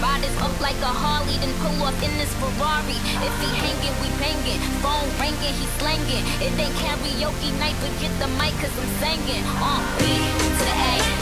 ride Riders up like a Harley, then pull off in this Ferrari. If he hanging, we banging. Phone ringing, he slanging. It ain't karaoke night, but get the mic, cause I'm singing. Uh, B to the A.